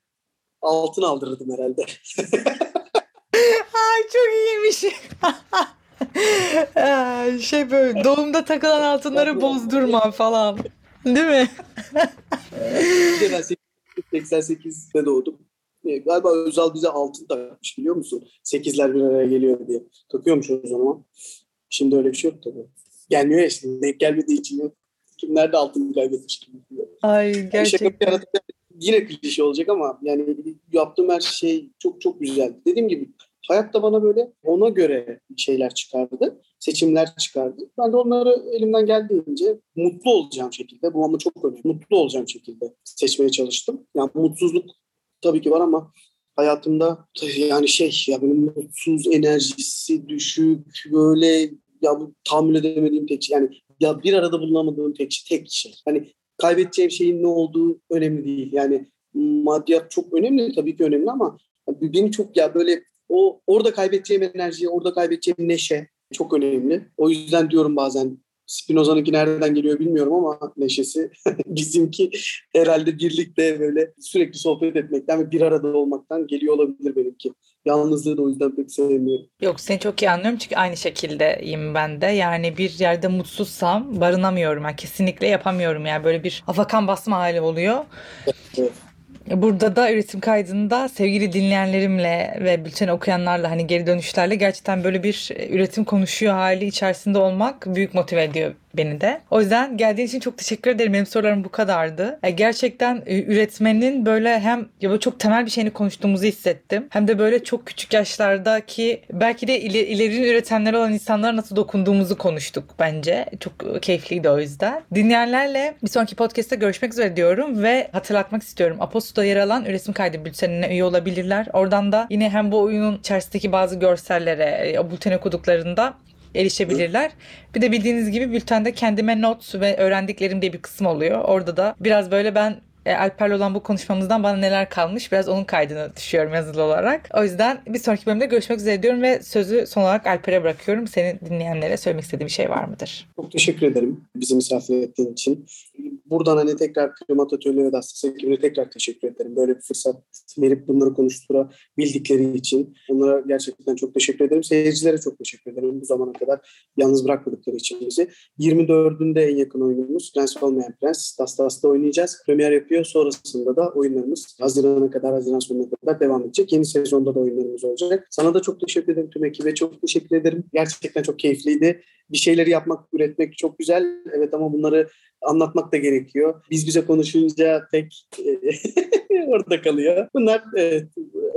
altın aldırırdım herhalde. Ay çok iyiymiş. şey böyle doğumda takılan altınları bozdurma falan. Değil mi? bir ben 88'de doğdum. E, galiba Özal bize altın takmış biliyor musun? Sekizler bir araya geliyor diye. Takıyormuş o zaman. Şimdi öyle bir şey yok tabii. Gelmiyor ya şimdi. Denk gelmediği için yok. Kimler de altın kaybetmiş gibi. Ay gerçekten. Şaka yine klişe olacak ama yani yaptığım her şey çok çok güzel. Dediğim gibi hayatta bana böyle ona göre şeyler çıkardı. Seçimler çıkardı. Ben de onları elimden geldiğince mutlu olacağım şekilde, bu ama çok önemli, mutlu olacağım şekilde seçmeye çalıştım. Yani mutsuzluk tabii ki var ama hayatımda yani şey ya benim mutsuz enerjisi düşük böyle ya bu tahammül edemediğim tek şey yani ya bir arada bulunamadığım tek şey tek şey. Hani kaybedeceğim şeyin ne olduğu önemli değil. Yani maddiyat çok önemli tabii ki önemli ama beni çok ya böyle o orada kaybedeceğim enerji, orada kaybedeceğim neşe çok önemli. O yüzden diyorum bazen Spinoza'nınki nereden geliyor bilmiyorum ama neşesi bizimki herhalde birlikte böyle sürekli sohbet etmekten ve bir arada olmaktan geliyor olabilir benimki. Yalnızlığı da o yüzden pek sevmiyorum. Yok seni çok iyi anlıyorum çünkü aynı şekildeyim ben de. Yani bir yerde mutsuzsam barınamıyorum. Yani kesinlikle yapamıyorum yani böyle bir afakan basma hali oluyor. Evet. Burada da üretim kaydında sevgili dinleyenlerimle ve bülteni okuyanlarla hani geri dönüşlerle gerçekten böyle bir üretim konuşuyor hali içerisinde olmak büyük motive ediyor beni de. O yüzden geldiğin için çok teşekkür ederim. Benim sorularım bu kadardı. E, Gerçekten e, üretmenin böyle hem ya böyle çok temel bir şeyini konuştuğumuzu hissettim. Hem de böyle çok küçük yaşlardaki belki de ileri, ileri üretenler olan insanlara nasıl dokunduğumuzu konuştuk bence. Çok keyifliydi o yüzden. Dinleyenlerle bir sonraki podcast'te görüşmek üzere diyorum ve hatırlatmak istiyorum. Aposto'da yer alan üretim kaydı bültenine üye olabilirler. Oradan da yine hem bu oyunun içerisindeki bazı görsellere, e, o bülteni okuduklarında erişebilirler. Bir de bildiğiniz gibi bültende kendime not ve öğrendiklerim diye bir kısım oluyor. Orada da biraz böyle ben e, Alper'le olan bu konuşmamızdan bana neler kalmış biraz onun kaydını düşüyorum yazılı olarak. O yüzden bir sonraki bölümde görüşmek üzere diyorum ve sözü son olarak Alper'e bırakıyorum. Senin dinleyenlere söylemek istediğin bir şey var mıdır? Çok teşekkür ederim bizi misafir ettiğin için. Buradan hani tekrar Klimat Atölye ve Dastas ekibine tekrar teşekkür ederim. Böyle bir fırsat verip bunları konuşturabildikleri için. Onlara gerçekten çok teşekkür ederim. Seyircilere çok teşekkür ederim bu zamana kadar yalnız bırakmadıkları için bizi. 24'ünde en yakın oyunumuz Prens Olmayan Prens. Dastas'ta oynayacağız. Premier yapıyor. Sonrasında da oyunlarımız Haziran'a kadar, Haziran sonuna kadar devam edecek. Yeni sezonda da oyunlarımız olacak. Sana da çok teşekkür ederim tüm ekibe. Çok teşekkür ederim. Gerçekten çok keyifliydi. Bir şeyleri yapmak, üretmek çok güzel. Evet ama bunları anlatmak da gerekiyor. Biz bize konuşunca tek orada kalıyor. Bunlar evet,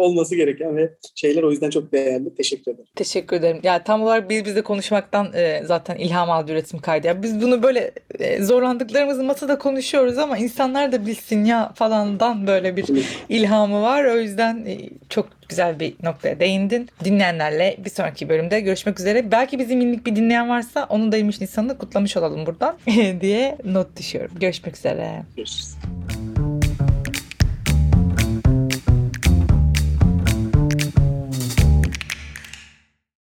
olması gereken ve şeyler o yüzden çok değerli. Teşekkür ederim. Teşekkür ederim. Ya tam olarak biz bize konuşmaktan e, zaten ilham aldı üretim kaydı. Ya biz bunu böyle e, zorlandıklarımızı masada konuşuyoruz ama insanlar da bilsin ya falandan böyle bir ilhamı var. O yüzden e, çok güzel bir noktaya değindin. Dinleyenlerle bir sonraki bölümde görüşmek üzere. Belki bizim minik bir dinleyen varsa onun da 23 Nisan'ını kutlamış olalım buradan diye not düşüyorum. Görüşmek üzere. Görüşürüz.